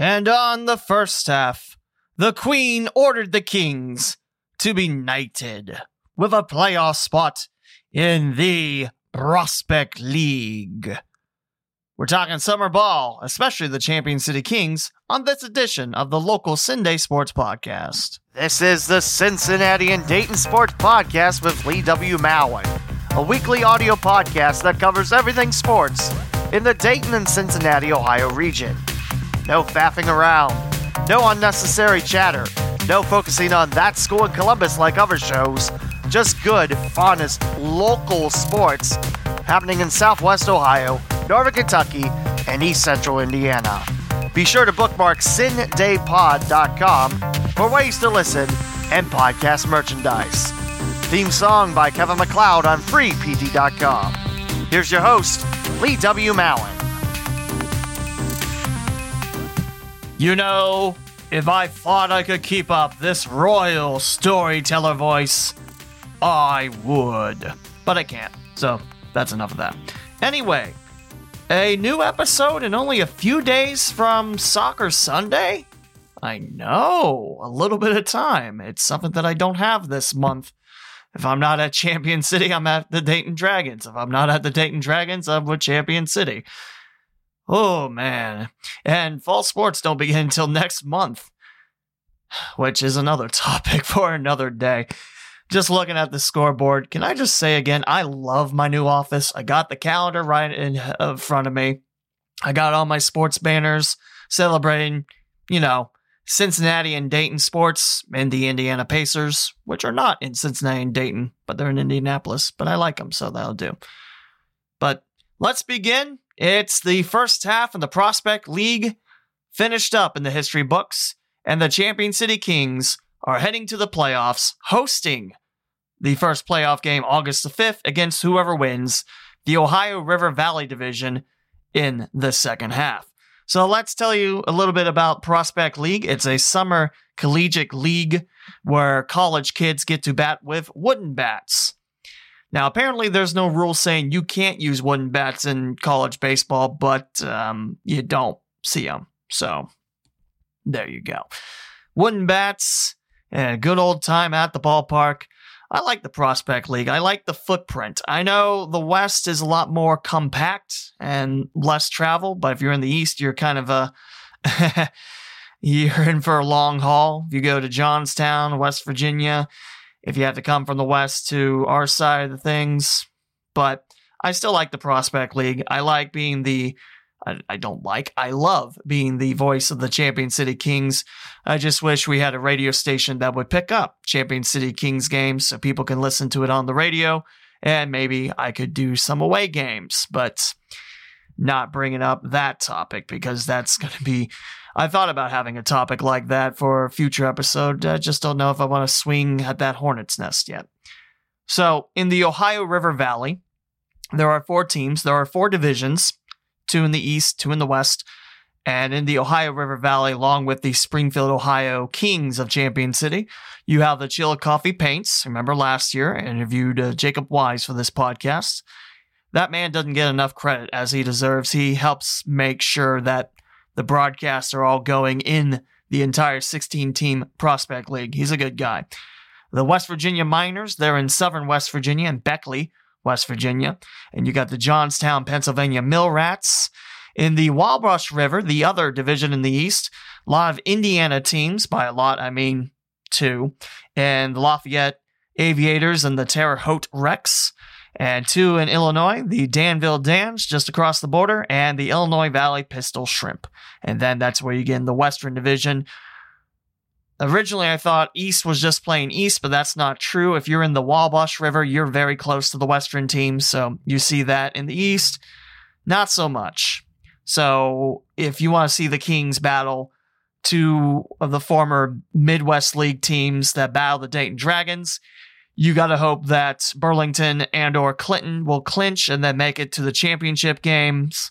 And on the first half, the Queen ordered the Kings to be knighted with a playoff spot in the Prospect League. We're talking summer ball, especially the Champion City Kings, on this edition of the local CinDay Sports Podcast. This is the Cincinnati and Dayton Sports Podcast with Lee W. Mowen, a weekly audio podcast that covers everything sports in the Dayton and Cincinnati, Ohio region. No faffing around, no unnecessary chatter, no focusing on that school in Columbus like other shows, just good, honest, local sports happening in Southwest Ohio, Northern Kentucky, and East Central Indiana. Be sure to bookmark cindaypod.com for ways to listen and podcast merchandise. Theme song by Kevin MacLeod on freepd.com. Here's your host, Lee W. Mowen. You know, if I thought I could keep up this royal storyteller voice, I would. But I can't, so that's enough of that. Anyway, a new episode in only a few days from Soccer Sunday? I know, a little bit of time. It's something that I don't have this month. If I'm not at Champion City, I'm at the Dayton Dragons. If I'm not at the Dayton Dragons, I'm with Champion City. Oh man. And fall sports don't begin until next month, which is another topic for another day. Just looking at the scoreboard, can I just say again, I love my new office. I got the calendar right in uh, front of me. I got all my sports banners celebrating, you know, Cincinnati and Dayton sports and the Indiana Pacers, which are not in Cincinnati and Dayton, but they're in Indianapolis. But I like them, so that'll do. But let's begin. It's the first half of the Prospect League finished up in the history books, and the Champion City Kings are heading to the playoffs, hosting the first playoff game August the 5th against whoever wins the Ohio River Valley Division in the second half. So let's tell you a little bit about Prospect League. It's a summer collegiate league where college kids get to bat with wooden bats. Now, apparently, there's no rule saying you can't use wooden bats in college baseball, but um, you don't see them. So there you go. Wooden bats and a good old time at the ballpark. I like the Prospect League. I like the footprint. I know the West is a lot more compact and less travel, but if you're in the East, you're kind of a you're in for a long haul. If you go to Johnstown, West Virginia, if you have to come from the West to our side of the things, but I still like the Prospect League. I like being the I, I, don't like. I love being the voice of the Champion City Kings. I just wish we had a radio station that would pick up Champion City Kings games so people can listen to it on the radio. And maybe I could do some away games, but not bringing up that topic because that's going to be. I thought about having a topic like that for a future episode. I just don't know if I want to swing at that hornet's nest yet. So, in the Ohio River Valley, there are four teams, there are four divisions two in the east, two in the west. And in the Ohio River Valley, along with the Springfield, Ohio Kings of Champion City, you have the Chillicothe Paints. Remember last year, I interviewed uh, Jacob Wise for this podcast. That man doesn't get enough credit as he deserves. He helps make sure that the broadcasts are all going in the entire 16 team prospect league. He's a good guy. The West Virginia Miners, they're in southern West Virginia and Beckley. West Virginia. And you got the Johnstown, Pennsylvania Mill Rats. In the Wabash River, the other division in the East, a lot of Indiana teams, by a lot, I mean two, and the Lafayette Aviators and the Terre Haute Rex. And two in Illinois, the Danville Dans just across the border, and the Illinois Valley Pistol Shrimp. And then that's where you get in the Western Division Originally, I thought East was just playing East, but that's not true. If you're in the Wabash River, you're very close to the Western teams, so you see that. In the East, not so much. So if you want to see the Kings battle two of the former Midwest League teams that battle the Dayton Dragons, you got to hope that Burlington and or Clinton will clinch and then make it to the championship games.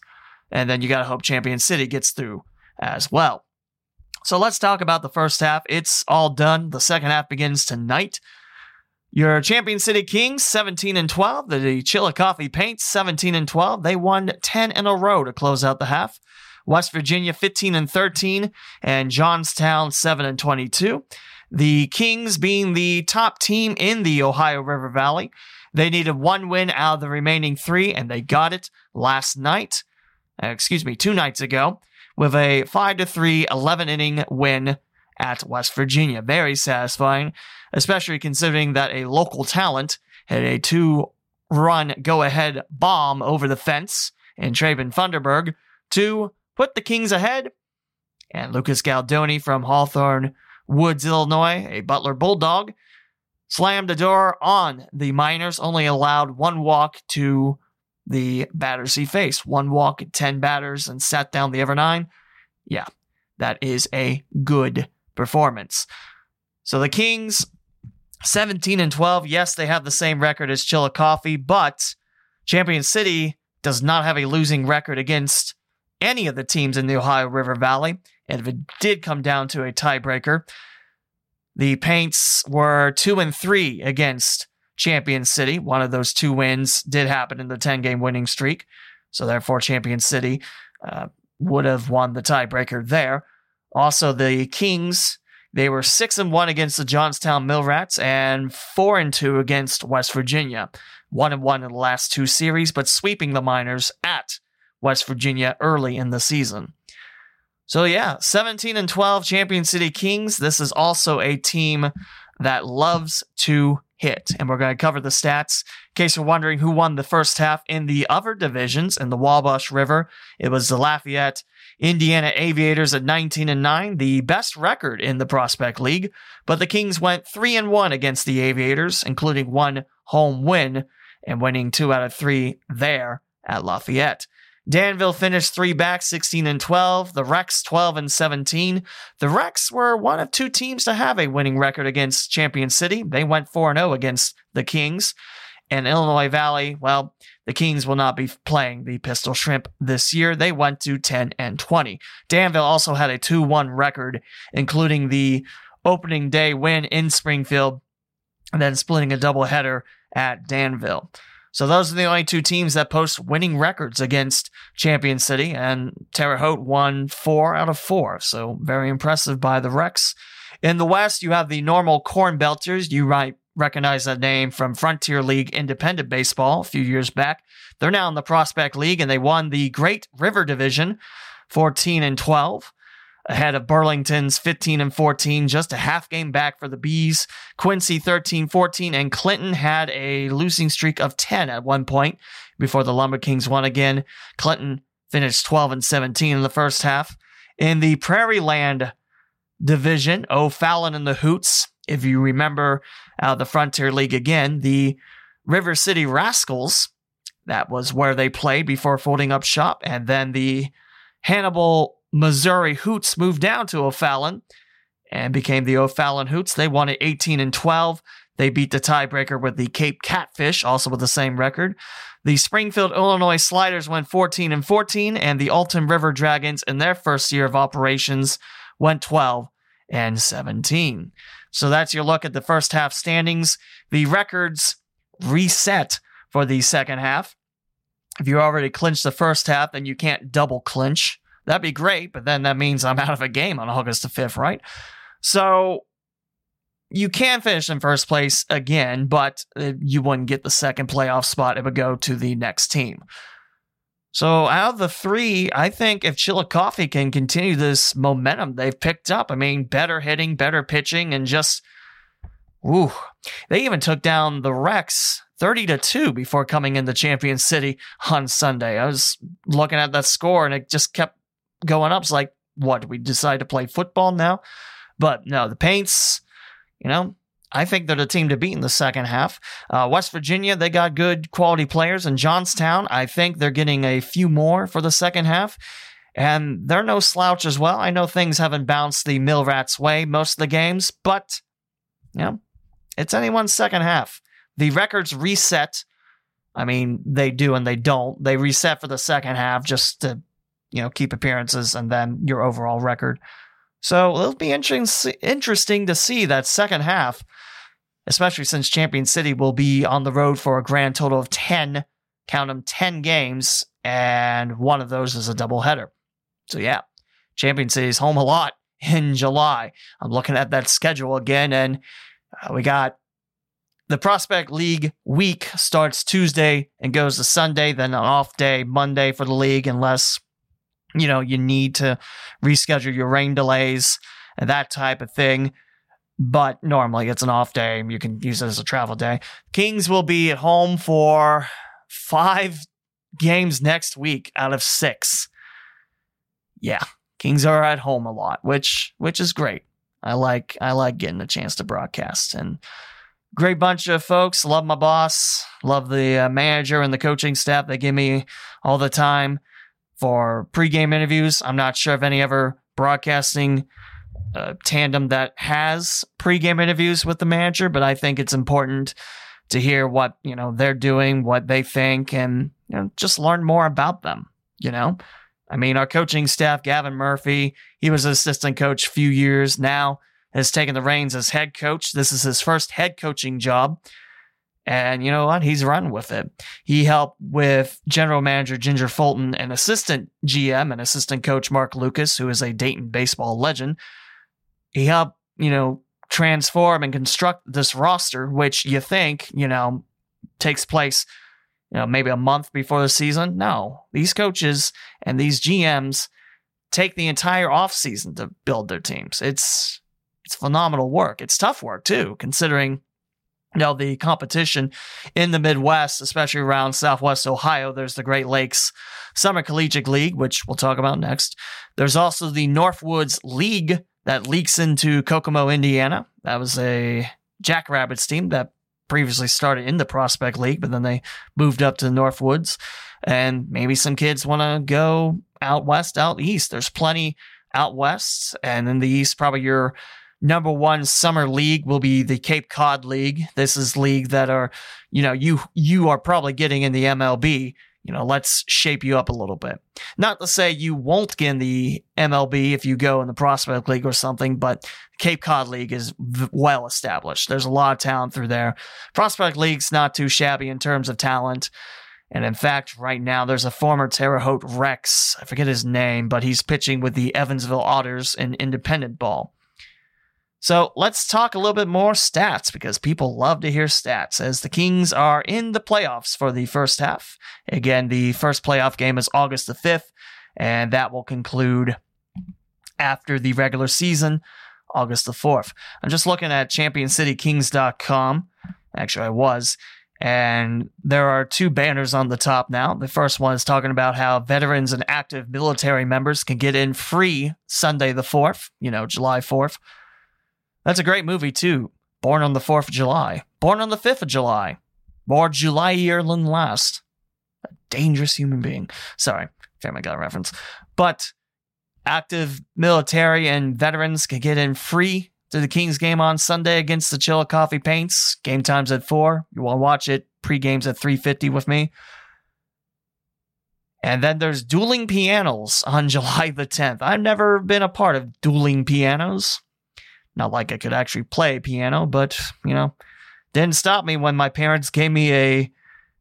And then you got to hope Champion City gets through as well. So let's talk about the first half. It's all done. The second half begins tonight. Your Champion City Kings, 17 and 12. The Chillicothe Paints, 17 and 12. They won 10 in a row to close out the half. West Virginia 15 and 13, and Johnstown 7 and 22. The Kings being the top team in the Ohio River Valley. They needed one win out of the remaining three, and they got it last night. Uh, excuse me, two nights ago, with a 5 to 3 11 inning win at West Virginia. Very satisfying, especially considering that a local talent had a two run go ahead bomb over the fence in Traven Funderburg to put the Kings ahead. And Lucas Galdoni from Hawthorn Woods, Illinois, a Butler Bulldog, slammed the door on the Miners, only allowed one walk to the batters he faced. One walk, at 10 batters, and sat down the other nine. Yeah, that is a good performance. So the Kings, 17 and 12. Yes, they have the same record as Chillicothe, but Champion City does not have a losing record against any of the teams in the Ohio River Valley. And if it did come down to a tiebreaker, the Paints were 2 and 3 against Champion City. One of those two wins did happen in the 10 game winning streak. So therefore, Champion City uh, would have won the tiebreaker there. Also, the Kings, they were 6 and 1 against the Johnstown Millrats and 4 and 2 against West Virginia. 1 and 1 in the last two series, but sweeping the Miners at West Virginia early in the season. So yeah, 17 and 12 Champion City Kings. This is also a team that loves to hit. And we're going to cover the stats. In case you're wondering who won the first half in the other divisions in the Wabash River, it was the Lafayette Indiana Aviators at 19 and 9, the best record in the Prospect League, but the Kings went 3 and 1 against the Aviators, including one home win and winning 2 out of 3 there at Lafayette. Danville finished three back, 16 and 12. The Rex, 12 and 17. The Rex were one of two teams to have a winning record against Champion City. They went 4 0 against the Kings. And Illinois Valley, well, the Kings will not be playing the Pistol Shrimp this year. They went to 10 and 20. Danville also had a 2 1 record, including the opening day win in Springfield, and then splitting a doubleheader at Danville. So those are the only two teams that post winning records against Champion City, and Terre Haute won four out of four. So very impressive by the Rex. In the West, you have the normal Corn Belters. You might recognize that name from Frontier League Independent Baseball a few years back. They're now in the Prospect League, and they won the Great River Division, 14 and 12 ahead of Burlington's 15 and 14, just a half game back for the Bees. Quincy 13 14, and Clinton had a losing streak of 10 at one point before the Lumber Kings won again. Clinton finished 12 and 17 in the first half. In the Prairie Land division, O'Fallon and the Hoots, if you remember uh, the Frontier League again, the River City Rascals, that was where they played before folding up shop, and then the Hannibal Missouri Hoots moved down to O'Fallon and became the O'Fallon Hoots. They won at 18 and 12. They beat the tiebreaker with the Cape Catfish, also with the same record. The Springfield, Illinois Sliders went 14 and 14, and the Alton River Dragons, in their first year of operations, went 12 and 17. So that's your look at the first half standings. The records reset for the second half. If you already clinched the first half, then you can't double clinch. That'd be great, but then that means I'm out of a game on August the 5th, right? So you can finish in first place again, but uh, you wouldn't get the second playoff spot. It would go to the next team. So out of the three, I think if Chillicothe can continue this momentum they've picked up, I mean, better hitting, better pitching, and just, ooh, they even took down the Rex 30 to 2 before coming into Champion City on Sunday. I was looking at that score and it just kept going up. It's like, what, we decide to play football now? But no, the Paints, you know, I think they're the team to beat in the second half. Uh, West Virginia, they got good quality players. And Johnstown, I think they're getting a few more for the second half. And they're no slouch as well. I know things haven't bounced the Mill Rats way most of the games, but, you know, it's anyone's second half. The records reset. I mean, they do and they don't. They reset for the second half just to you know, keep appearances and then your overall record. So it'll be interesting, interesting to see that second half, especially since Champion City will be on the road for a grand total of 10, count them 10 games, and one of those is a doubleheader. So yeah, Champion City's home a lot in July. I'm looking at that schedule again, and uh, we got the Prospect League week starts Tuesday and goes to Sunday, then an off day Monday for the league, unless you know you need to reschedule your rain delays and that type of thing. But normally it's an off day. You can use it as a travel day. Kings will be at home for five games next week out of six. Yeah, Kings are at home a lot, which which is great. I like I like getting a chance to broadcast and great bunch of folks. Love my boss. Love the uh, manager and the coaching staff. They give me all the time for pregame interviews. I'm not sure of any ever broadcasting uh, tandem that has pregame interviews with the manager, but I think it's important to hear what you know they're doing, what they think, and you know, just learn more about them. You know, I mean, our coaching staff, Gavin Murphy, he was an assistant coach a few years now, has taken the reins as head coach. This is his first head coaching job. And you know what? He's run with it. He helped with general manager Ginger Fulton and assistant GM and assistant coach Mark Lucas, who is a Dayton baseball legend. He helped, you know, transform and construct this roster, which you think, you know, takes place you know, maybe a month before the season. No, these coaches and these GMs take the entire offseason to build their teams. It's it's phenomenal work. It's tough work too, considering know the competition in the Midwest, especially around Southwest Ohio. There's the Great Lakes Summer Collegiate League, which we'll talk about next. There's also the Northwoods League that leaks into Kokomo, Indiana. That was a Jackrabbits team that previously started in the Prospect League, but then they moved up to the Northwoods. And maybe some kids want to go out west, out east. There's plenty out west. And in the east, probably your number one summer league will be the Cape Cod League. This is league that are, you know, you you are probably getting in the MLB you know, let's shape you up a little bit. Not to say you won't get in the MLB if you go in the Prospect League or something, but Cape Cod League is well established. There's a lot of talent through there. Prospect League's not too shabby in terms of talent. And in fact, right now there's a former Terre Haute Rex. I forget his name, but he's pitching with the Evansville Otters in independent ball. So let's talk a little bit more stats because people love to hear stats as the Kings are in the playoffs for the first half. Again, the first playoff game is August the 5th, and that will conclude after the regular season, August the 4th. I'm just looking at championcitykings.com. Actually, I was. And there are two banners on the top now. The first one is talking about how veterans and active military members can get in free Sunday the 4th, you know, July 4th that's a great movie, too. Born on the 4th of July. Born on the 5th of July. More July year than last. A dangerous human being. Sorry, Family Guy reference. But active military and veterans can get in free to the Kings game on Sunday against the Chillicothe Paints. Game time's at 4. You want to watch it, pre-game's at 3.50 with me. And then there's dueling pianos on July the 10th. I've never been a part of dueling pianos. Not like I could actually play piano, but, you know, didn't stop me when my parents gave me a,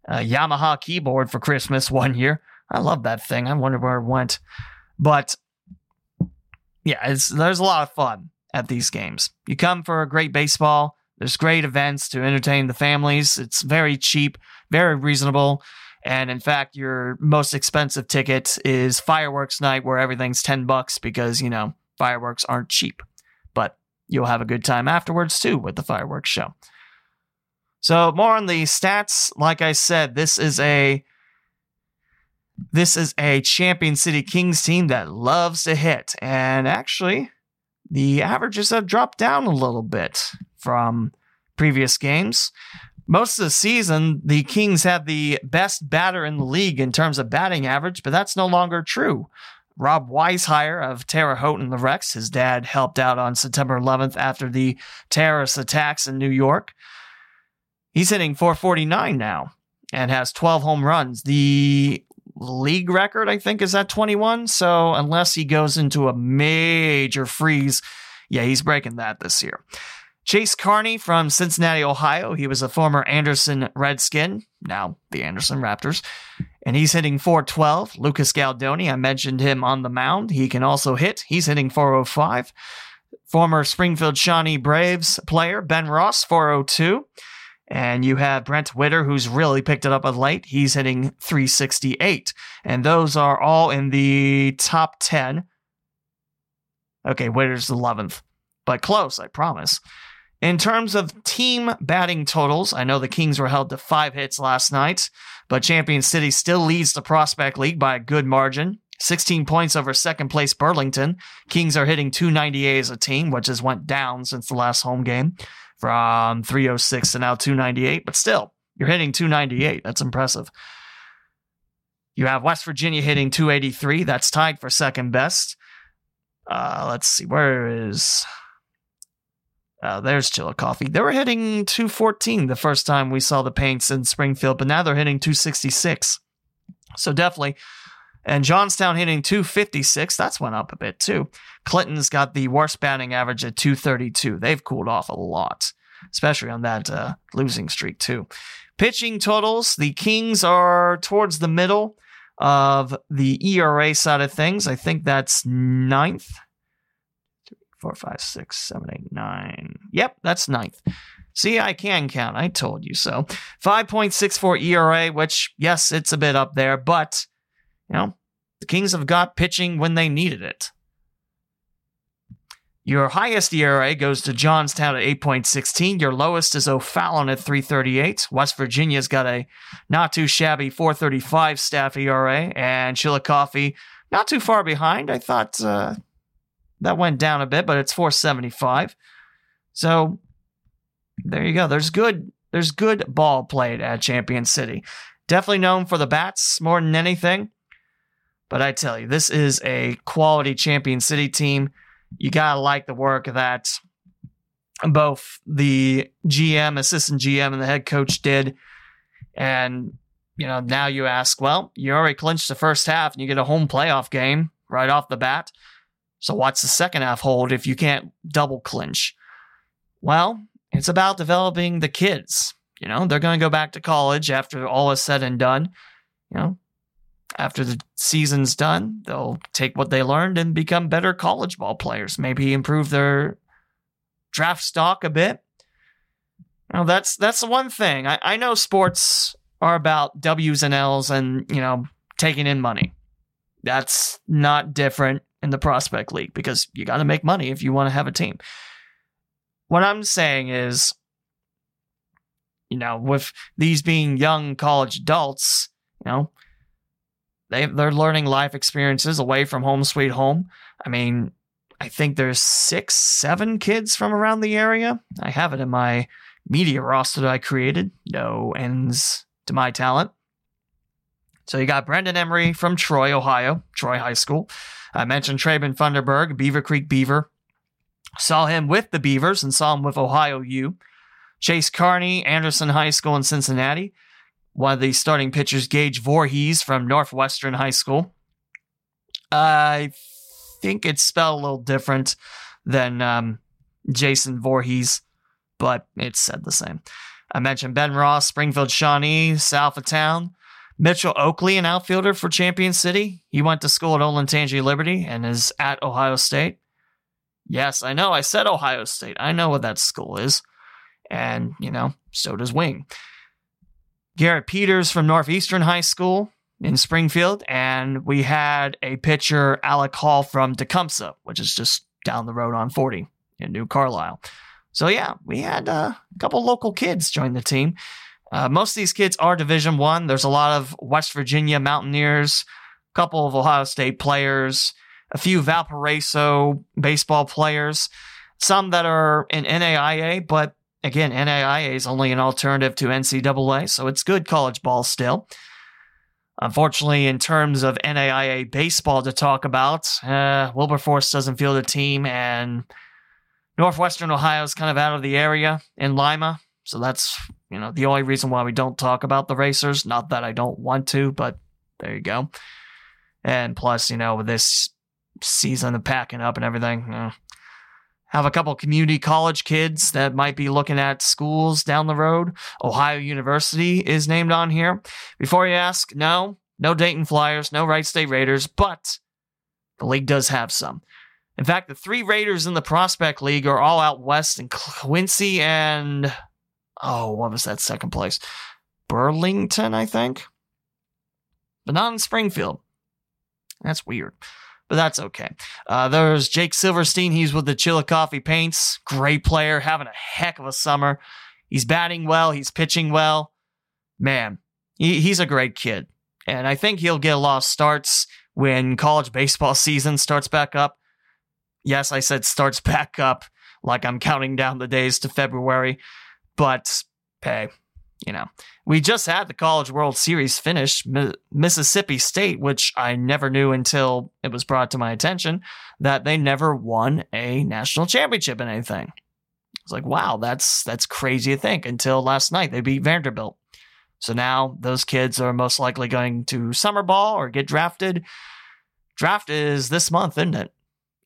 a Yamaha keyboard for Christmas one year. I love that thing. I wonder where it went. But yeah, there's a lot of fun at these games. You come for a great baseball. There's great events to entertain the families. It's very cheap, very reasonable. And in fact, your most expensive ticket is fireworks night where everything's 10 bucks because, you know, fireworks aren't cheap. You'll have a good time afterwards too with the fireworks show. So more on the stats. Like I said, this is a this is a Champion City Kings team that loves to hit. And actually, the averages have dropped down a little bit from previous games. Most of the season, the Kings had the best batter in the league in terms of batting average, but that's no longer true. Rob Weishire of Terre Haute and the Rex. His dad helped out on September 11th after the terrorist attacks in New York. He's hitting 449 now and has 12 home runs. The league record, I think, is at 21. So unless he goes into a major freeze, yeah, he's breaking that this year. Chase Carney from Cincinnati, Ohio. He was a former Anderson Redskin, now the Anderson Raptors. And he's hitting 412. Lucas Galdoni, I mentioned him on the mound. He can also hit. He's hitting 405. Former Springfield Shawnee Braves player Ben Ross, 402. And you have Brent Witter, who's really picked it up of late. He's hitting 368. And those are all in the top 10. Okay, Witter's 11th, but close, I promise. In terms of team batting totals, I know the Kings were held to five hits last night, but Champion City still leads the Prospect League by a good margin. 16 points over second place Burlington. Kings are hitting 298 as a team, which has went down since the last home game from 306 to now 298, but still, you're hitting 298. That's impressive. You have West Virginia hitting 283. That's tied for second best. Uh, let's see, where is uh, there's Chillicothe. They were hitting 214 the first time we saw the paints in Springfield, but now they're hitting 266. So definitely. And Johnstown hitting 256. That's went up a bit too. Clinton's got the worst batting average at 232. They've cooled off a lot, especially on that uh, losing streak too. Pitching totals, the Kings are towards the middle of the ERA side of things. I think that's ninth four, five, six, seven, eight, nine. Yep, that's ninth. See, I can count. I told you so. 5.64 ERA, which, yes, it's a bit up there, but, you know, the Kings have got pitching when they needed it. Your highest ERA goes to Johnstown at 8.16. Your lowest is O'Fallon at 338. West Virginia's got a not too shabby 435 staff ERA, and Chillicothe not too far behind. I thought uh, that went down a bit, but it's 475. So there you go. There's good there's good ball played at Champion City. Definitely known for the bats more than anything. But I tell you, this is a quality Champion City team. You gotta like the work that both the GM, assistant GM, and the head coach did. And, you know, now you ask, well, you already clinched the first half and you get a home playoff game right off the bat. So what's the second half hold if you can't double clinch? Well, it's about developing the kids. You know, they're going to go back to college after all is said and done. You know, after the season's done, they'll take what they learned and become better college ball players. Maybe improve their draft stock a bit. You know, that's that's the one thing. I, I know sports are about W's and L's and, you know, taking in money. That's not different in the prospect league because you got to make money if you want to have a team. What I'm saying is, you know, with these being young college adults, you know, they they're learning life experiences away from home sweet home. I mean, I think there's six, seven kids from around the area. I have it in my media roster that I created. No ends to my talent. So you got Brendan Emery from Troy, Ohio, Troy High School. I mentioned Traven Funderburg, Beaver Creek Beaver. Saw him with the Beavers and saw him with Ohio U. Chase Carney, Anderson High School in Cincinnati. One of the starting pitchers, Gage Voorhees from Northwestern High School. I think it's spelled a little different than um, Jason Voorhees, but it's said the same. I mentioned Ben Ross, Springfield Shawnee, south of town. Mitchell Oakley, an outfielder for Champion City. He went to school at Olentangy Liberty and is at Ohio State. Yes, I know. I said Ohio State. I know what that school is. And, you know, so does Wing. Garrett Peters from Northeastern High School in Springfield. And we had a pitcher, Alec Hall from Tecumseh, which is just down the road on 40 in New Carlisle. So, yeah, we had uh, a couple local kids join the team. Uh, most of these kids are Division One. There's a lot of West Virginia Mountaineers, a couple of Ohio State players, a few Valparaiso baseball players, some that are in NAIA, but again, NAIA is only an alternative to NCAA, so it's good college ball still. Unfortunately, in terms of NAIA baseball to talk about, uh, Wilberforce doesn't field a team, and Northwestern Ohio is kind of out of the area in Lima. So that's, you know, the only reason why we don't talk about the racers. Not that I don't want to, but there you go. And plus, you know, with this season of packing up and everything, you know, have a couple community college kids that might be looking at schools down the road. Ohio University is named on here. Before you ask, no, no Dayton Flyers, no Wright State Raiders, but the league does have some. In fact, the three Raiders in the Prospect League are all out west in Quincy and, oh, what was that second place? Burlington, I think. But not in Springfield. That's weird but that's okay. Uh, there's Jake Silverstein. He's with the Chillicothe Paints. Great player, having a heck of a summer. He's batting well. He's pitching well. Man, he, he's a great kid. And I think he'll get a lot of starts when college baseball season starts back up. Yes, I said starts back up like I'm counting down the days to February. But hey, you know, we just had the College World Series finish. Mi- Mississippi State, which I never knew until it was brought to my attention, that they never won a national championship in anything. It's like, wow, that's that's crazy to think. Until last night, they beat Vanderbilt. So now those kids are most likely going to summer ball or get drafted. Draft is this month, isn't it?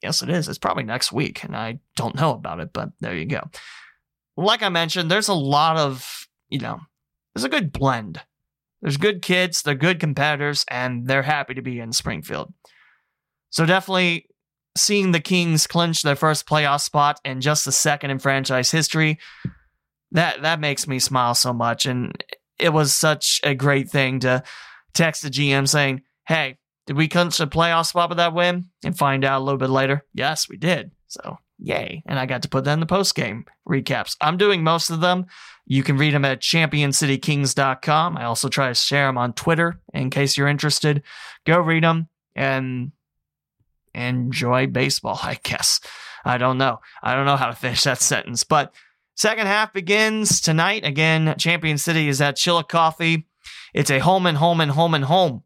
Yes, it is. It's probably next week, and I don't know about it, but there you go. Like I mentioned, there's a lot of you know, there's a good blend. There's good kids, they're good competitors, and they're happy to be in Springfield. So definitely seeing the Kings clinch their first playoff spot and just the second in franchise history, that that makes me smile so much. And it was such a great thing to text the GM saying, Hey, did we clinch the playoff spot with that win? And find out a little bit later, yes, we did. So yay. And I got to put that in the post game recaps. I'm doing most of them you can read them at championcitykings.com. I also try to share them on Twitter in case you're interested. Go read them and enjoy baseball, I guess. I don't know. I don't know how to finish that sentence, but second half begins tonight. Again, Champion City is at Chillicothe. It's a home and home and home and home,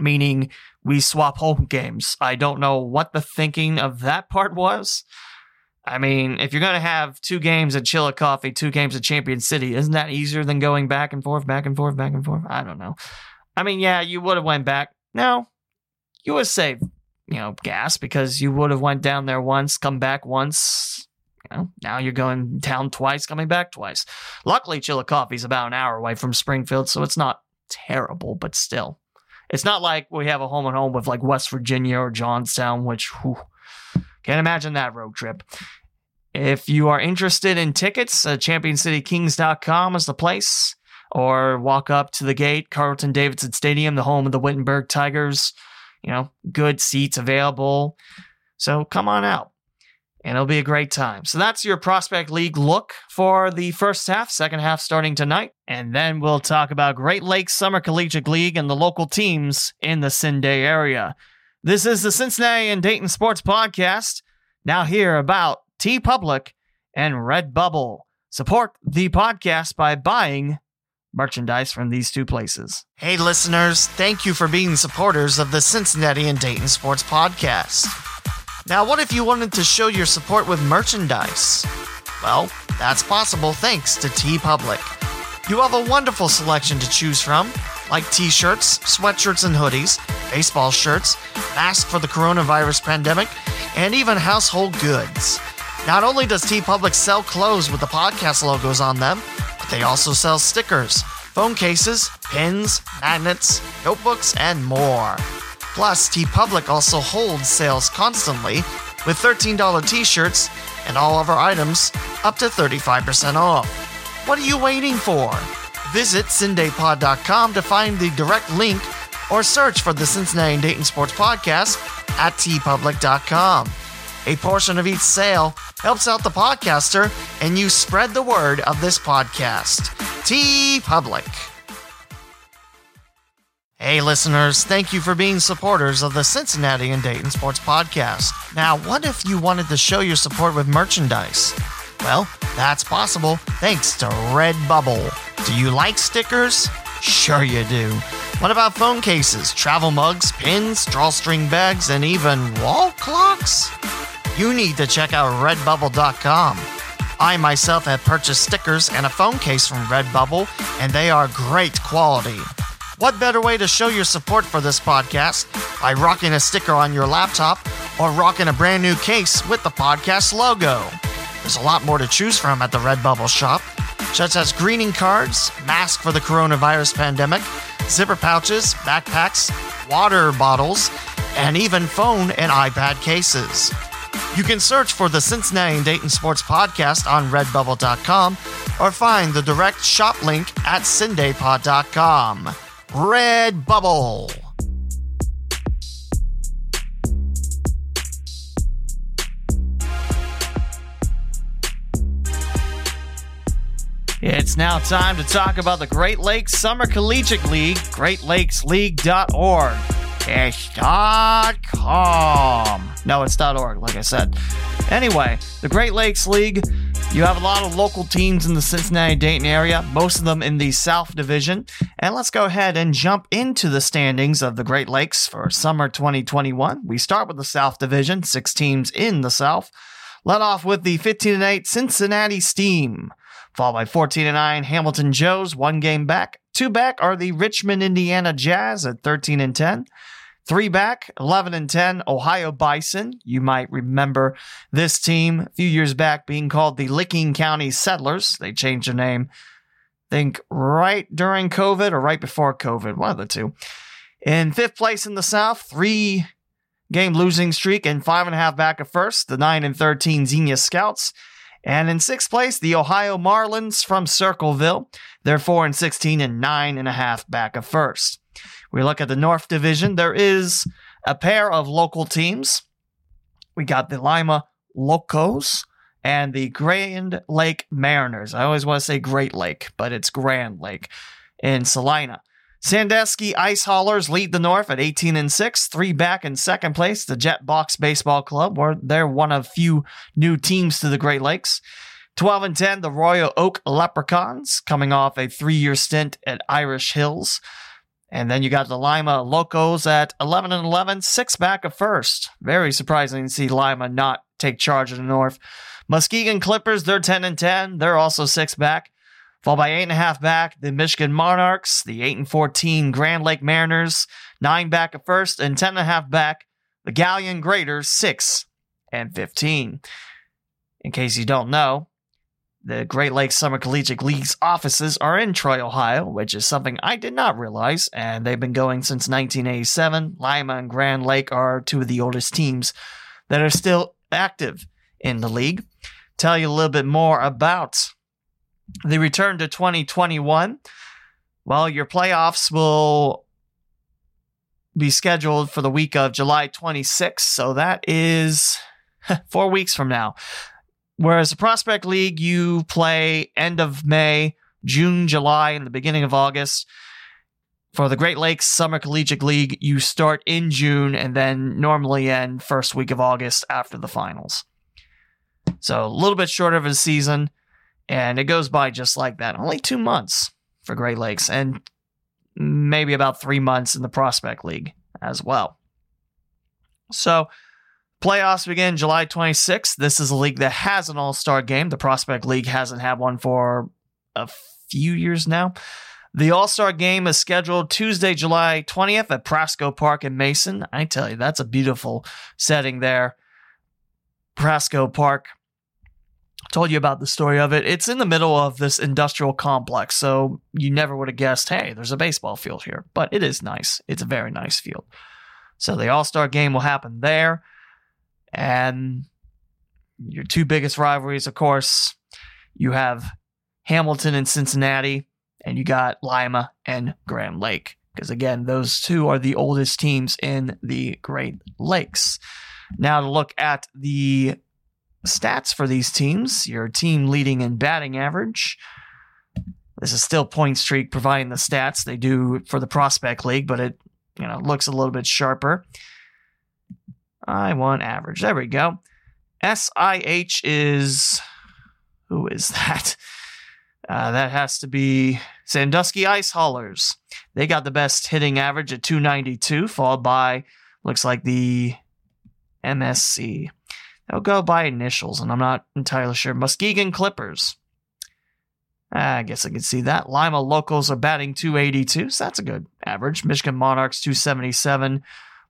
meaning we swap home games. I don't know what the thinking of that part was. I mean, if you're going to have two games at Chillicothe, two games at Champion City, isn't that easier than going back and forth, back and forth, back and forth? I don't know. I mean, yeah, you would have went back. No, you would save, you know, gas because you would have went down there once, come back once. You know, now you're going down twice, coming back twice. Luckily, Chillicothe is about an hour away from Springfield, so it's not terrible, but still. It's not like we have a home and home with like West Virginia or Johnstown, which whew, can't imagine that road trip. If you are interested in tickets, uh, ChampionCityKings.com is the place. Or walk up to the gate, Carlton Davidson Stadium, the home of the Wittenberg Tigers. You know, good seats available. So come on out and it'll be a great time. So that's your Prospect League look for the first half, second half starting tonight. And then we'll talk about Great Lakes Summer Collegiate League and the local teams in the CinDay area. This is the Cincinnati and Dayton Sports Podcast. Now hear about TeePublic and Redbubble. Support the podcast by buying merchandise from these two places. Hey, listeners, thank you for being supporters of the Cincinnati and Dayton Sports Podcast. Now, what if you wanted to show your support with merchandise? Well, that's possible thanks to T TeePublic. You have a wonderful selection to choose from, like t shirts, sweatshirts, and hoodies, baseball shirts, masks for the coronavirus pandemic, and even household goods. Not only does T TeePublic sell clothes with the podcast logos on them, but they also sell stickers, phone cases, pins, magnets, notebooks, and more. Plus, TeePublic also holds sales constantly with $13 t shirts and all of our items up to 35% off. What are you waiting for? Visit CindayPod.com to find the direct link or search for the Cincinnati and Dayton Sports Podcast at teepublic.com. A portion of each sale helps out the podcaster, and you spread the word of this podcast. TeePublic. Hey, listeners, thank you for being supporters of the Cincinnati and Dayton Sports Podcast. Now, what if you wanted to show your support with merchandise? Well, that's possible thanks to Redbubble. Do you like stickers? Sure, you do. What about phone cases, travel mugs, pins, drawstring bags, and even wall clocks? you need to check out redbubble.com. I myself have purchased stickers and a phone case from Redbubble, and they are great quality. What better way to show your support for this podcast by rocking a sticker on your laptop or rocking a brand new case with the podcast logo. There's a lot more to choose from at the Redbubble shop, such as greeting cards, masks for the coronavirus pandemic, zipper pouches, backpacks, water bottles, and even phone and iPad cases. You can search for the Cincinnati and Dayton Sports Podcast on redbubble.com or find the direct shop link at cindaypod.com. Redbubble. It's now time to talk about the Great Lakes Summer Collegiate League, greatlakesleague.org. It's .com. No, it's dot .org, like I said. Anyway, the Great Lakes League, you have a lot of local teams in the Cincinnati-Dayton area, most of them in the South Division. And let's go ahead and jump into the standings of the Great Lakes for summer 2021. We start with the South Division, six teams in the South. Let off with the 15 8 Cincinnati Steam followed by 14 and 9 Hamilton Joes, one game back. Two back are the Richmond, Indiana Jazz at 13 and 10. Three back, 11 and 10, Ohio Bison. You might remember this team a few years back being called the Licking County Settlers. They changed their name, I think, right during COVID or right before COVID, one of the two. In fifth place in the South, three game losing streak and five and a half back at first, the 9 and 13 Xenia Scouts. And in sixth place, the Ohio Marlins from Circleville. They're 4 and 16 and 9 and a half back of first. We look at the North Division. There is a pair of local teams. We got the Lima Locos and the Grand Lake Mariners. I always want to say Great Lake, but it's Grand Lake in Celina. Sandusky Ice Haulers lead the North at 18 and 6, three back in second place. The Jet Box Baseball Club, where they're one of few new teams to the Great Lakes. 12 and 10, the Royal Oak Leprechauns, coming off a three year stint at Irish Hills. And then you got the Lima Locos at 11 and 11, six back of first. Very surprising to see Lima not take charge of the North. Muskegon Clippers, they're 10 and 10. They're also six back. Fall by eight and a half back, the Michigan Monarchs, the eight and 14 Grand Lake Mariners, nine back of first, and 10 and a half back, the Galion Graders, six and 15. In case you don't know, the Great Lakes Summer Collegiate League's offices are in Troy, Ohio, which is something I did not realize, and they've been going since 1987. Lima and Grand Lake are two of the oldest teams that are still active in the league. Tell you a little bit more about the return to 2021. Well, your playoffs will be scheduled for the week of July 26th, so that is four weeks from now. Whereas the Prospect League, you play end of May, June, July, and the beginning of August. For the Great Lakes Summer Collegiate League, you start in June and then normally end first week of August after the finals. So a little bit shorter of a season, and it goes by just like that. Only two months for Great Lakes, and maybe about three months in the Prospect League as well. So Playoffs begin July 26th. This is a league that has an all star game. The Prospect League hasn't had one for a few years now. The All Star game is scheduled Tuesday, July 20th at Prasco Park in Mason. I tell you, that's a beautiful setting there. Prasco Park. Told you about the story of it. It's in the middle of this industrial complex, so you never would have guessed, hey, there's a baseball field here. But it is nice. It's a very nice field. So the All Star game will happen there. And your two biggest rivalries, of course, you have Hamilton and Cincinnati, and you got Lima and Grand Lake. Because again, those two are the oldest teams in the Great Lakes. Now, to look at the stats for these teams, your team leading in batting average. This is still point streak providing the stats they do for the prospect league, but it you know looks a little bit sharper. I want average. There we go. SIH is. Who is that? Uh, that has to be Sandusky Ice Haulers. They got the best hitting average at 292, followed by, looks like the MSC. They'll go by initials, and I'm not entirely sure. Muskegon Clippers. I guess I can see that. Lima Locos are batting 282, so that's a good average. Michigan Monarchs 277.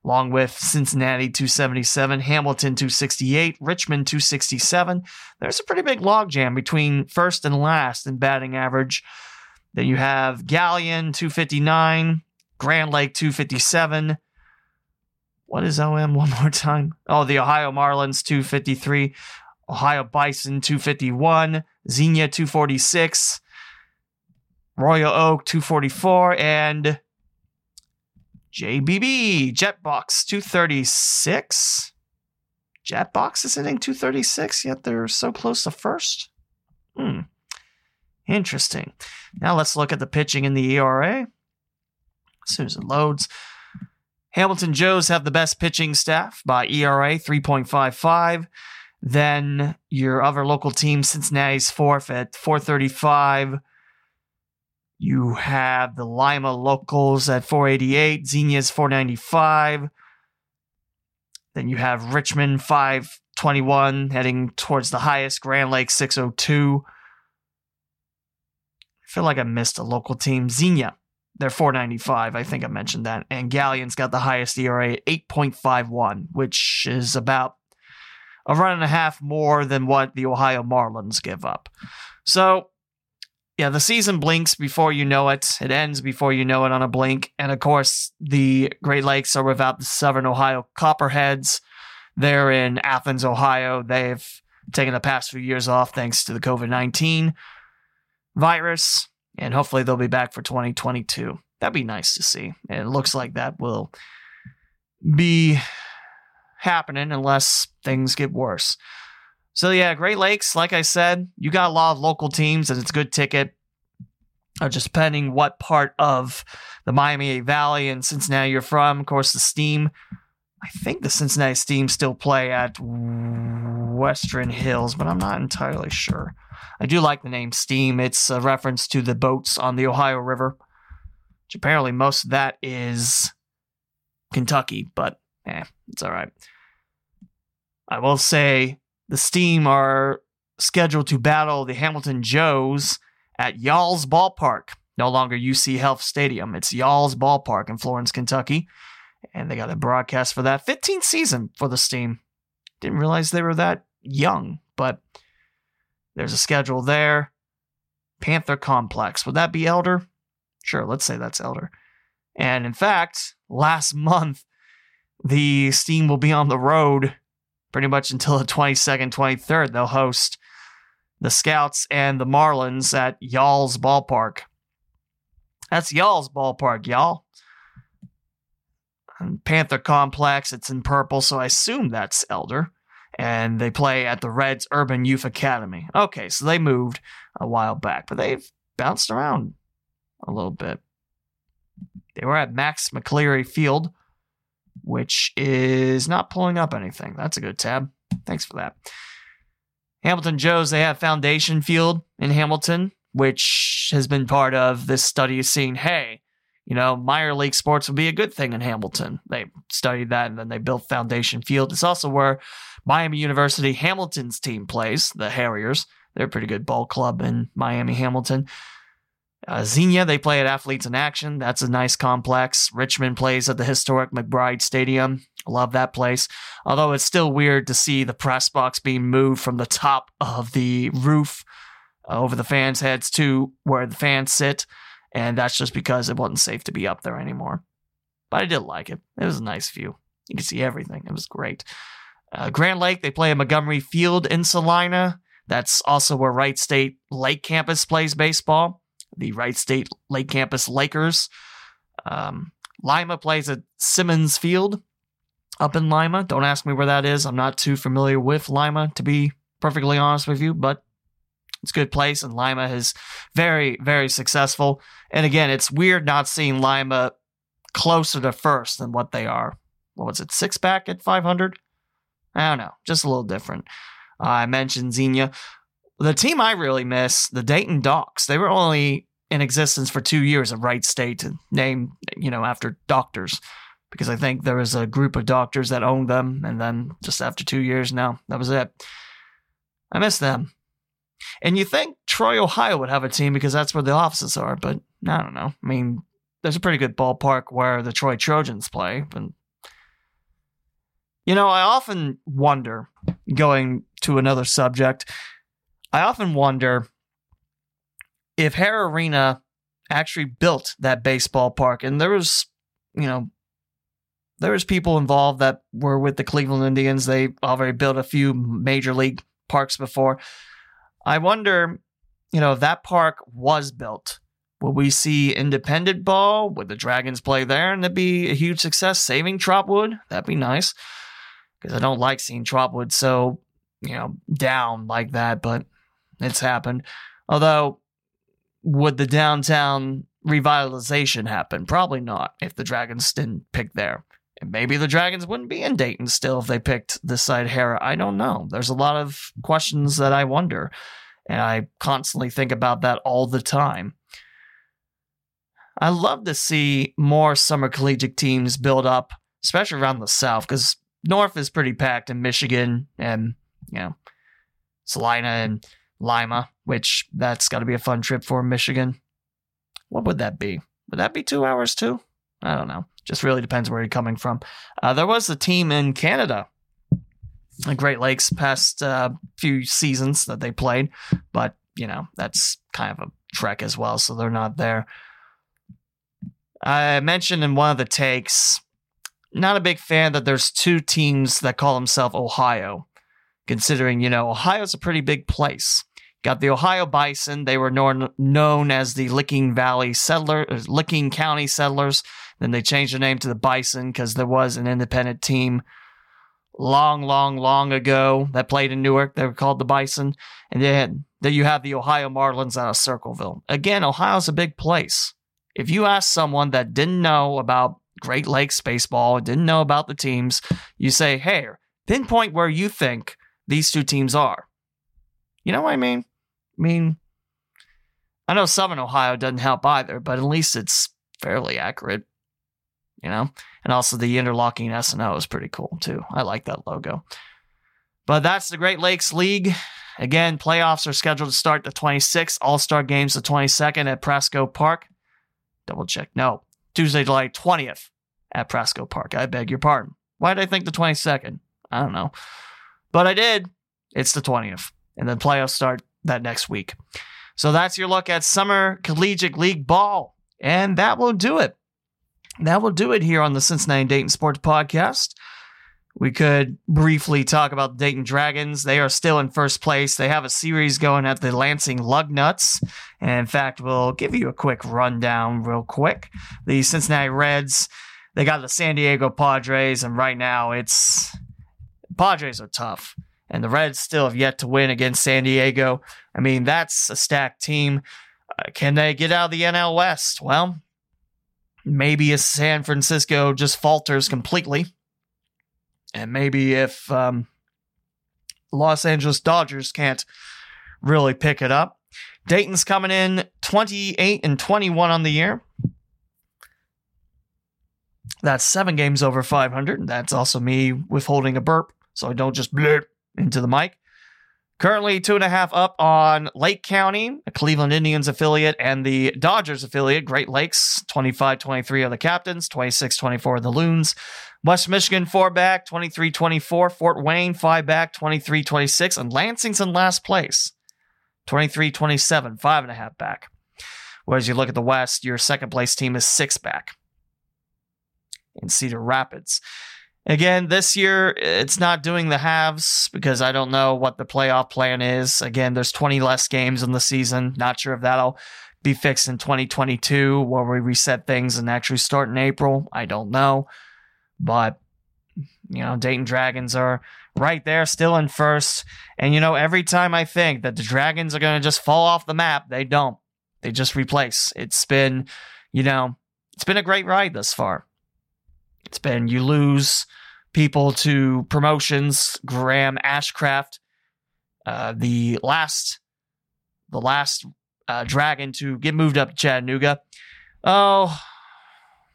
Along with Cincinnati 277, Hamilton 268, Richmond 267. There's a pretty big logjam between first and last in batting average. Then you have Galion 259, Grand Lake 257. What is OM one more time? Oh, the Ohio Marlins 253, Ohio Bison 251, Xenia 246, Royal Oak 244, and JBB Jetbox 236. Jetbox is hitting 236, yet they're so close to first. Hmm. Interesting. Now let's look at the pitching in the ERA. As soon as it loads. Hamilton Joes have the best pitching staff by ERA 3.55. Then your other local team, Cincinnati's fourth at 435. You have the Lima Locos at 488, Xenia's 495. Then you have Richmond 521 heading towards the highest, Grand Lake 602. I feel like I missed a local team. Xenia, they're 495. I think I mentioned that. And Galion's got the highest ERA, 8.51, which is about a run and a half more than what the Ohio Marlins give up. So yeah, the season blinks before you know it. It ends before you know it on a blink. And of course, the Great Lakes are without the Southern Ohio Copperheads. They're in Athens, Ohio. They've taken the past few years off thanks to the COVID 19 virus. And hopefully they'll be back for 2022. That'd be nice to see. And it looks like that will be happening unless things get worse. So yeah, Great Lakes, like I said, you got a lot of local teams and it's a good ticket. Uh, just depending what part of the Miami Valley and Cincinnati you're from. Of course, the Steam. I think the Cincinnati Steam still play at Western Hills, but I'm not entirely sure. I do like the name Steam. It's a reference to the boats on the Ohio River, which apparently most of that is Kentucky, but eh, it's all right. I will say the Steam are scheduled to battle the Hamilton Joes at Y'all's Ballpark, no longer UC Health Stadium. It's Y'all's Ballpark in Florence, Kentucky. And they got a broadcast for that. 15th season for the Steam. Didn't realize they were that young, but there's a schedule there. Panther Complex. Would that be Elder? Sure, let's say that's Elder. And in fact, last month, the Steam will be on the road pretty much until the 22nd, 23rd. They'll host the Scouts and the Marlins at Y'all's Ballpark. That's Y'all's Ballpark, y'all. Panther Complex, it's in purple, so I assume that's Elder. And they play at the Reds Urban Youth Academy. Okay, so they moved a while back, but they've bounced around a little bit. They were at Max McCleary Field which is not pulling up anything. That's a good tab. Thanks for that. Hamilton Joes, they have Foundation Field in Hamilton, which has been part of this study seeing, hey, you know, minor league sports would be a good thing in Hamilton. They studied that and then they built Foundation Field. It's also where Miami University Hamilton's team plays, the Harriers. They're a pretty good ball club in Miami Hamilton. Uh, Xenia, they play at Athletes in Action. That's a nice complex. Richmond plays at the historic McBride Stadium. Love that place. Although it's still weird to see the press box being moved from the top of the roof uh, over the fans' heads to where the fans sit. And that's just because it wasn't safe to be up there anymore. But I did like it. It was a nice view. You could see everything. It was great. Uh, Grand Lake, they play at Montgomery Field in Celina. That's also where Wright State Lake Campus plays baseball the Wright State Lake Campus Lakers. Um, Lima plays at Simmons Field up in Lima. Don't ask me where that is. I'm not too familiar with Lima, to be perfectly honest with you, but it's a good place. And Lima is very, very successful. And again, it's weird not seeing Lima closer to first than what they are. What was it, six back at 500? I don't know, just a little different. Uh, I mentioned Xenia. The team I really miss, the Dayton Docs. They were only in existence for two years at Wright State, named you know after doctors, because I think there was a group of doctors that owned them, and then just after two years, now that was it. I miss them. And you think Troy, Ohio would have a team because that's where the offices are, but I don't know. I mean, there's a pretty good ballpark where the Troy Trojans play, but You know, I often wonder, going to another subject, I often wonder if Hara Arena actually built that baseball park, and there was, you know, there was people involved that were with the Cleveland Indians. They already built a few major league parks before. I wonder, you know, if that park was built, will we see independent ball? Would the Dragons play there and it'd be a huge success saving Trotwood? That'd be nice. Because I don't like seeing Trotwood so, you know, down like that, but it's happened. Although, would the downtown revitalization happen? Probably not if the Dragons didn't pick there. And maybe the Dragons wouldn't be in Dayton still if they picked this side Hara. I don't know. There's a lot of questions that I wonder. And I constantly think about that all the time. I love to see more summer collegiate teams build up, especially around the South, because North is pretty packed in Michigan and, you know, Celina and Lima, which that's got to be a fun trip for Michigan. What would that be? Would that be two hours too? I don't know. Just really depends where you're coming from. Uh, there was a team in Canada, the Great Lakes, past uh, few seasons that they played, but you know that's kind of a trek as well, so they're not there. I mentioned in one of the takes, not a big fan that there's two teams that call themselves Ohio, considering you know Ohio's a pretty big place. Got the Ohio Bison. They were known, known as the Licking Valley Settlers, uh, Licking County Settlers. Then they changed the name to the Bison because there was an independent team long, long, long ago that played in Newark. They were called the Bison. And then then you have the Ohio Marlins out of Circleville. Again, Ohio's a big place. If you ask someone that didn't know about Great Lakes baseball, didn't know about the teams, you say, hey, pinpoint where you think these two teams are. You know what I mean? I mean, I know Southern Ohio doesn't help either, but at least it's fairly accurate you know? And also the interlocking S&O is pretty cool too. I like that logo. But that's the Great Lakes League. Again, playoffs are scheduled to start the 26th, All-Star games the 22nd at Prasco Park. Double check. No, Tuesday, July 20th at Prasco Park. I beg your pardon. Why did I think the 22nd? I don't know. But I did. It's the 20th. And then playoffs start that next week. So that's your look at Summer Collegiate League ball. And that will do it that will do it here on the Cincinnati Dayton Sports Podcast. We could briefly talk about the Dayton Dragons. They are still in first place. They have a series going at the Lansing Lugnuts. And in fact, we'll give you a quick rundown real quick. The Cincinnati Reds, they got the San Diego Padres, and right now it's Padres are tough. And the Reds still have yet to win against San Diego. I mean, that's a stacked team. Uh, can they get out of the NL West? Well, maybe if San Francisco just falters completely, and maybe if um, Los Angeles Dodgers can't really pick it up. Dayton's coming in 28 and 21 on the year. That's seven games over 500. That's also me withholding a burp, so I don't just blurt into the mic. Currently two and a half up on Lake County, a Cleveland Indians affiliate, and the Dodgers affiliate, Great Lakes. 25 23 are the captains, 26 24 are the Loons. West Michigan, four back, 23 24. Fort Wayne, five back, 23 26. And Lansing's in last place, 23 27, five and a half back. Whereas you look at the West, your second place team is six back in Cedar Rapids. Again, this year it's not doing the halves because I don't know what the playoff plan is. Again, there's 20 less games in the season. Not sure if that'll be fixed in 2022 where we reset things and actually start in April. I don't know. But, you know, Dayton Dragons are right there, still in first. And, you know, every time I think that the Dragons are going to just fall off the map, they don't. They just replace. It's been, you know, it's been a great ride thus far. It's been you lose people to promotions. Graham Ashcraft, uh, the last, the last uh, dragon to get moved up to Chattanooga. Oh,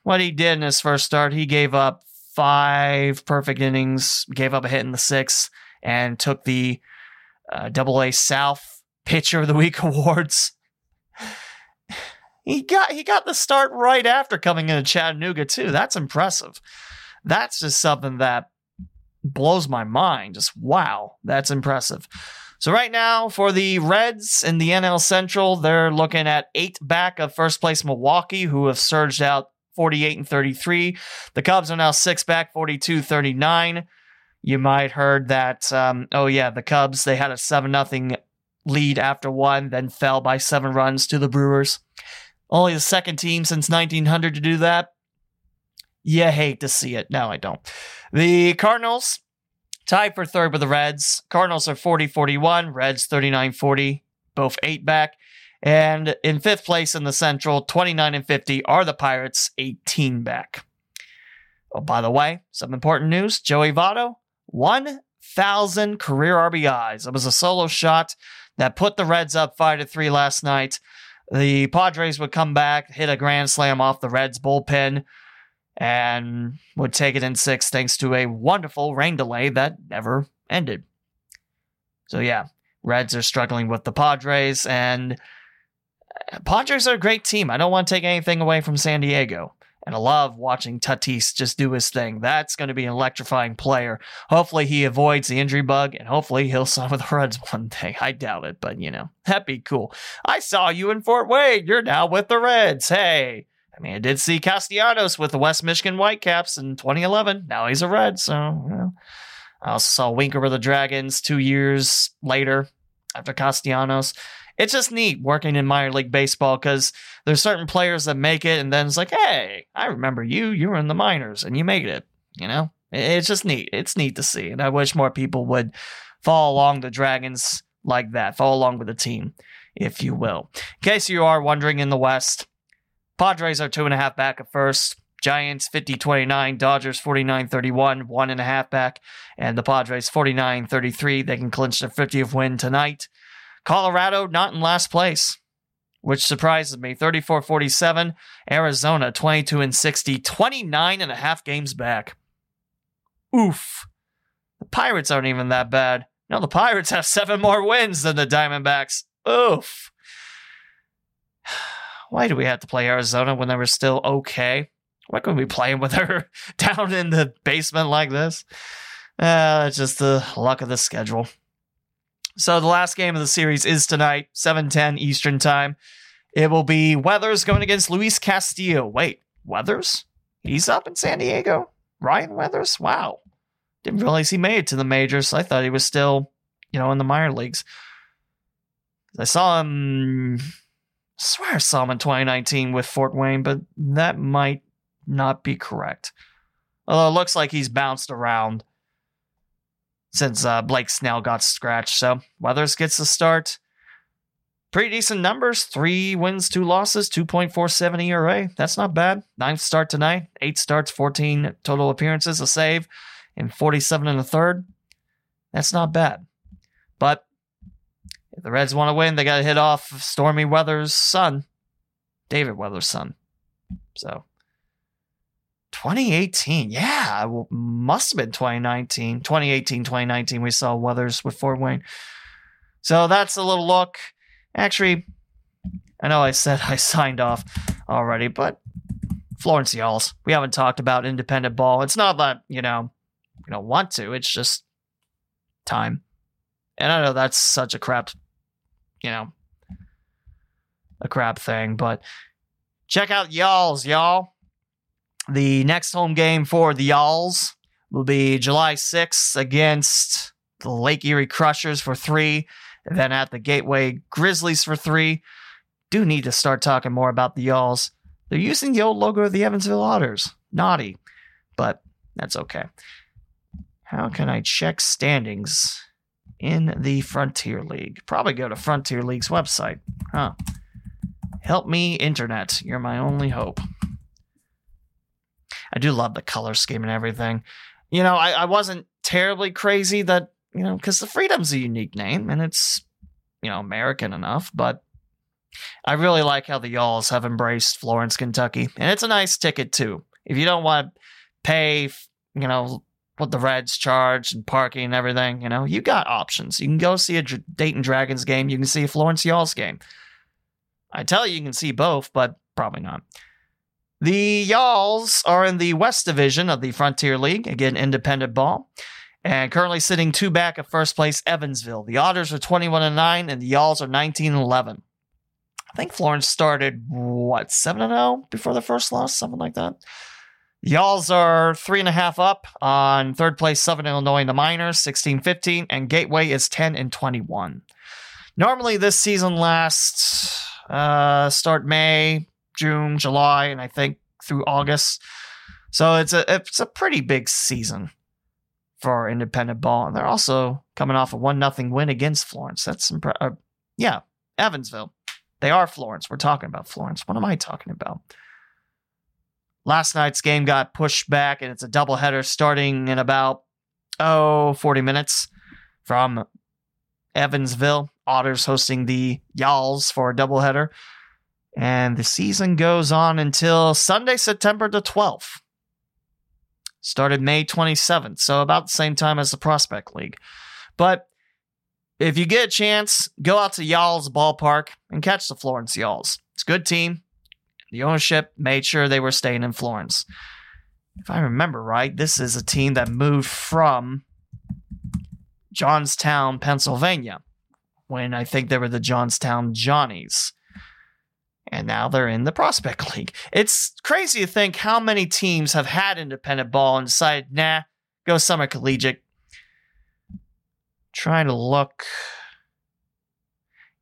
what he did in his first start, he gave up five perfect innings, gave up a hit in the sixth, and took the uh, Double A South Pitcher of the Week awards. He got he got the start right after coming into Chattanooga too. That's impressive. That's just something that blows my mind. Just wow, that's impressive. So right now for the Reds in the NL Central, they're looking at eight back of first place Milwaukee, who have surged out 48 and 33. The Cubs are now six back, 42 39. You might heard that. Um, oh yeah, the Cubs they had a seven nothing lead after one, then fell by seven runs to the Brewers. Only the second team since 1900 to do that. You hate to see it. No, I don't. The Cardinals tied for third with the Reds. Cardinals are 40 41, Reds 39 40, both eight back. And in fifth place in the Central, 29 and 50 are the Pirates, 18 back. Oh, by the way, some important news Joey Votto, 1,000 career RBIs. It was a solo shot that put the Reds up 5 to 3 last night. The Padres would come back, hit a grand slam off the Reds bullpen and would take it in six thanks to a wonderful rain delay that never ended. So, yeah, Reds are struggling with the Padres, and Padres are a great team. I don't want to take anything away from San Diego. And I love watching Tatis just do his thing. That's going to be an electrifying player. Hopefully, he avoids the injury bug, and hopefully, he'll sign with the Reds one day. I doubt it, but you know, that'd be cool. I saw you in Fort Wayne. You're now with the Reds. Hey, I mean, I did see Castellanos with the West Michigan Whitecaps in 2011. Now he's a Red, so you know. I also saw Winker with the Dragons two years later after Castellanos. It's just neat working in minor league baseball because there's certain players that make it, and then it's like, hey, I remember you. You were in the minors and you made it. You know, it's just neat. It's neat to see, and I wish more people would follow along the Dragons like that. Follow along with the team, if you will. In case you are wondering, in the West. Padres are two and a half back at first. Giants 50 29, Dodgers 49 31, one and a half back, and the Padres 49 33. They can clinch their 50th win tonight. Colorado not in last place, which surprises me 34 47. Arizona 22 and 60, 29 and a half games back. Oof. The Pirates aren't even that bad. No, the Pirates have seven more wins than the Diamondbacks. Oof why do we have to play Arizona when they were still okay? Why couldn't we play with her down in the basement like this? Uh, it's just the luck of the schedule. So the last game of the series is tonight, 7:10 Eastern Time. It will be Weathers going against Luis Castillo. Wait, Weathers? He's up in San Diego? Ryan Weathers? Wow. Didn't realize he made it to the majors. I thought he was still, you know, in the minor leagues. I saw him I swear I saw him in 2019 with Fort Wayne, but that might not be correct. Although it looks like he's bounced around since uh, Blake Snell got scratched. So Weathers gets the start. Pretty decent numbers. Three wins, two losses, 2.47 ERA. That's not bad. Ninth start tonight. Eight starts, 14 total appearances, a save, and 47 in the third. That's not bad. But if the Reds want to win, they got to hit off Stormy Weather's son, David Weather's son. So 2018, yeah, well, must have been 2019, 2018, 2019. We saw Weathers with Fort Wayne. So that's a little look. Actually, I know I said I signed off already, but Florence Y'alls. We haven't talked about independent ball. It's not that, you know, you don't want to. It's just time. And I know that's such a crap you know, a crap thing. But check out Y'alls, y'all. The next home game for the Y'alls will be July 6th against the Lake Erie Crushers for three, then at the Gateway Grizzlies for three. Do need to start talking more about the Y'alls. They're using the old logo of the Evansville Otters. Naughty, but that's okay. How can I check standings? in the Frontier League. Probably go to Frontier League's website. Huh. Help me, Internet. You're my only hope. I do love the color scheme and everything. You know, I, I wasn't terribly crazy that, you know, because the Freedom's a unique name and it's, you know, American enough, but I really like how the Y'alls have embraced Florence, Kentucky. And it's a nice ticket, too. If you don't want to pay, you know, what the Reds charge and parking and everything. You know, you got options. You can go see a Dayton Dragons game. You can see a Florence Y'alls game. I tell you, you can see both, but probably not. The Y'alls are in the West Division of the Frontier League, again, independent ball. And currently sitting two back of first place, Evansville. The Otters are 21 and 9, and the Y'alls are 19 and 11. I think Florence started, what, 7 and 0 before the first loss? Something like that. Y'alls are three and a half up on third place, Southern Illinois, in the Miners, 16 15, and Gateway is 10 and 21. Normally, this season lasts uh, start May, June, July, and I think through August. So it's a it's a pretty big season for independent ball, and they're also coming off a one nothing win against Florence. That's impre- uh, yeah, Evansville. They are Florence. We're talking about Florence. What am I talking about? Last night's game got pushed back, and it's a doubleheader starting in about oh 40 minutes from Evansville. Otters hosting the Y'alls for a doubleheader. And the season goes on until Sunday, September the 12th. Started May 27th, so about the same time as the Prospect League. But if you get a chance, go out to Y'all's ballpark and catch the Florence Y'alls. It's a good team. The ownership made sure they were staying in Florence. If I remember right, this is a team that moved from Johnstown, Pennsylvania, when I think they were the Johnstown Johnnies. And now they're in the Prospect League. It's crazy to think how many teams have had independent ball and decided, nah, go summer collegiate. Trying to look.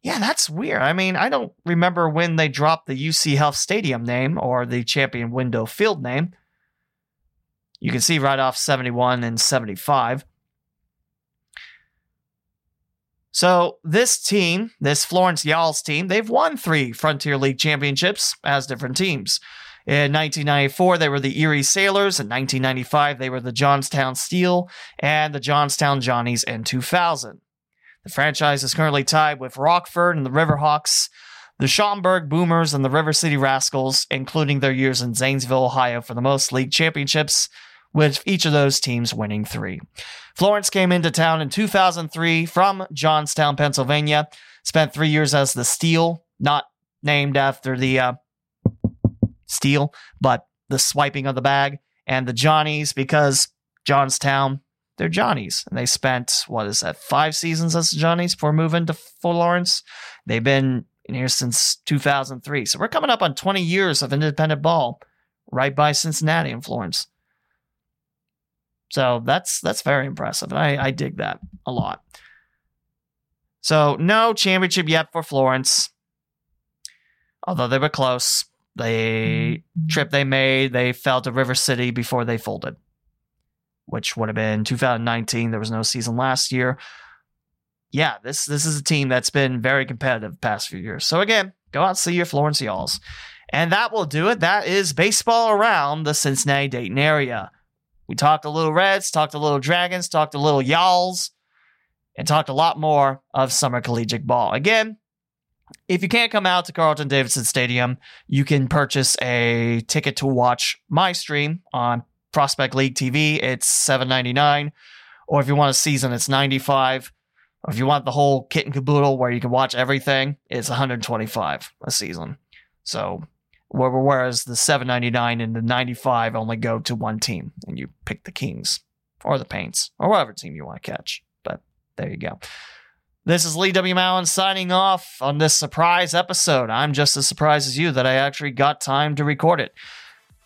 Yeah, that's weird. I mean, I don't remember when they dropped the UC Health Stadium name or the Champion Window Field name. You can see right off 71 and 75. So this team, this Florence Y'alls team, they've won three Frontier League championships as different teams. In 1994, they were the Erie Sailors. In 1995, they were the Johnstown Steel and the Johnstown Johnnies in 2000. The franchise is currently tied with Rockford and the Riverhawks, the Schaumburg Boomers, and the River City Rascals, including their years in Zanesville, Ohio, for the most league championships, with each of those teams winning three. Florence came into town in 2003 from Johnstown, Pennsylvania. Spent three years as the Steel, not named after the uh, Steel, but the swiping of the bag, and the Johnnies because Johnstown, they're Johnnies. And they spent, what is that, five seasons as the Johnnies before moving to Florence. They've been in here since 2003. So we're coming up on 20 years of independent ball right by Cincinnati and Florence. So that's that's very impressive. I, I dig that a lot. So no championship yet for Florence. Although they were close. They trip they made, they fell to River City before they folded. Which would have been 2019. There was no season last year. Yeah, this this is a team that's been very competitive past few years. So again, go out and see your Florence Y'alls. And that will do it. That is baseball around the Cincinnati Dayton area. We talked a little Reds, talked a little Dragons, talked a little Y'alls, and talked a lot more of summer collegiate ball. Again, if you can't come out to Carleton Davidson Stadium, you can purchase a ticket to watch my stream on Prospect League TV. It's seven ninety nine, or if you want a season, it's ninety five. Or if you want the whole kit and caboodle where you can watch everything, it's one hundred twenty five a season. So Whereas the 799 and the 95 only go to one team, and you pick the Kings or the Paints or whatever team you want to catch. But there you go. This is Lee W. Mowen signing off on this surprise episode. I'm just as surprised as you that I actually got time to record it.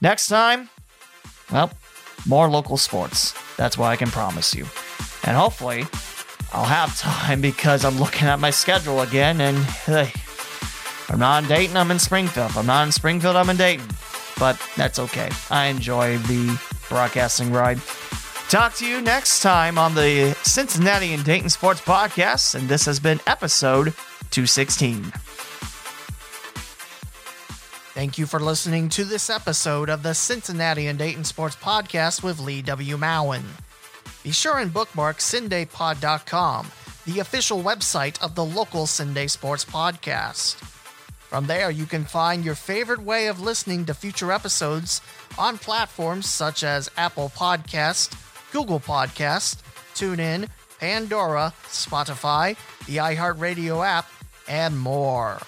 Next time, well, more local sports. That's what I can promise you. And hopefully, I'll have time because I'm looking at my schedule again and hey, I'm not in Dayton, I'm in Springfield. If I'm not in Springfield, I'm in Dayton. But that's okay. I enjoy the broadcasting ride. Talk to you next time on the Cincinnati and Dayton Sports Podcast, and this has been episode 216. Thank you for listening to this episode of the Cincinnati and Dayton Sports Podcast with Lee W. Mowen. Be sure and bookmark CinDayPod.com, the official website of the local CinDay Sports Podcast. From there, you can find your favorite way of listening to future episodes on platforms such as Apple Podcast, Google Podcast, TuneIn, Pandora, Spotify, the iHeartRadio app, and more.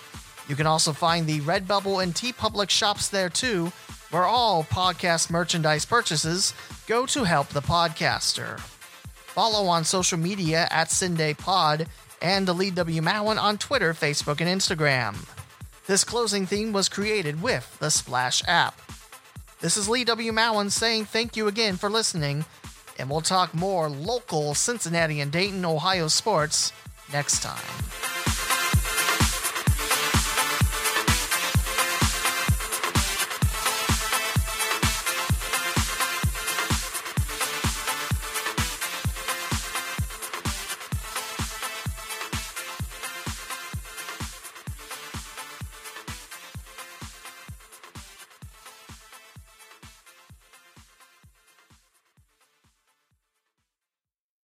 You can also find the Redbubble and TeePublic shops there too, where all podcast merchandise purchases go to help the podcaster. Follow on social media at CinDayPod and the Lee W. Mowen on Twitter, Facebook, and Instagram. This closing theme was created with the Splash app. This is Lee W. Mowen saying thank you again for listening, and we'll talk more local Cincinnati and Dayton, Ohio sports next time.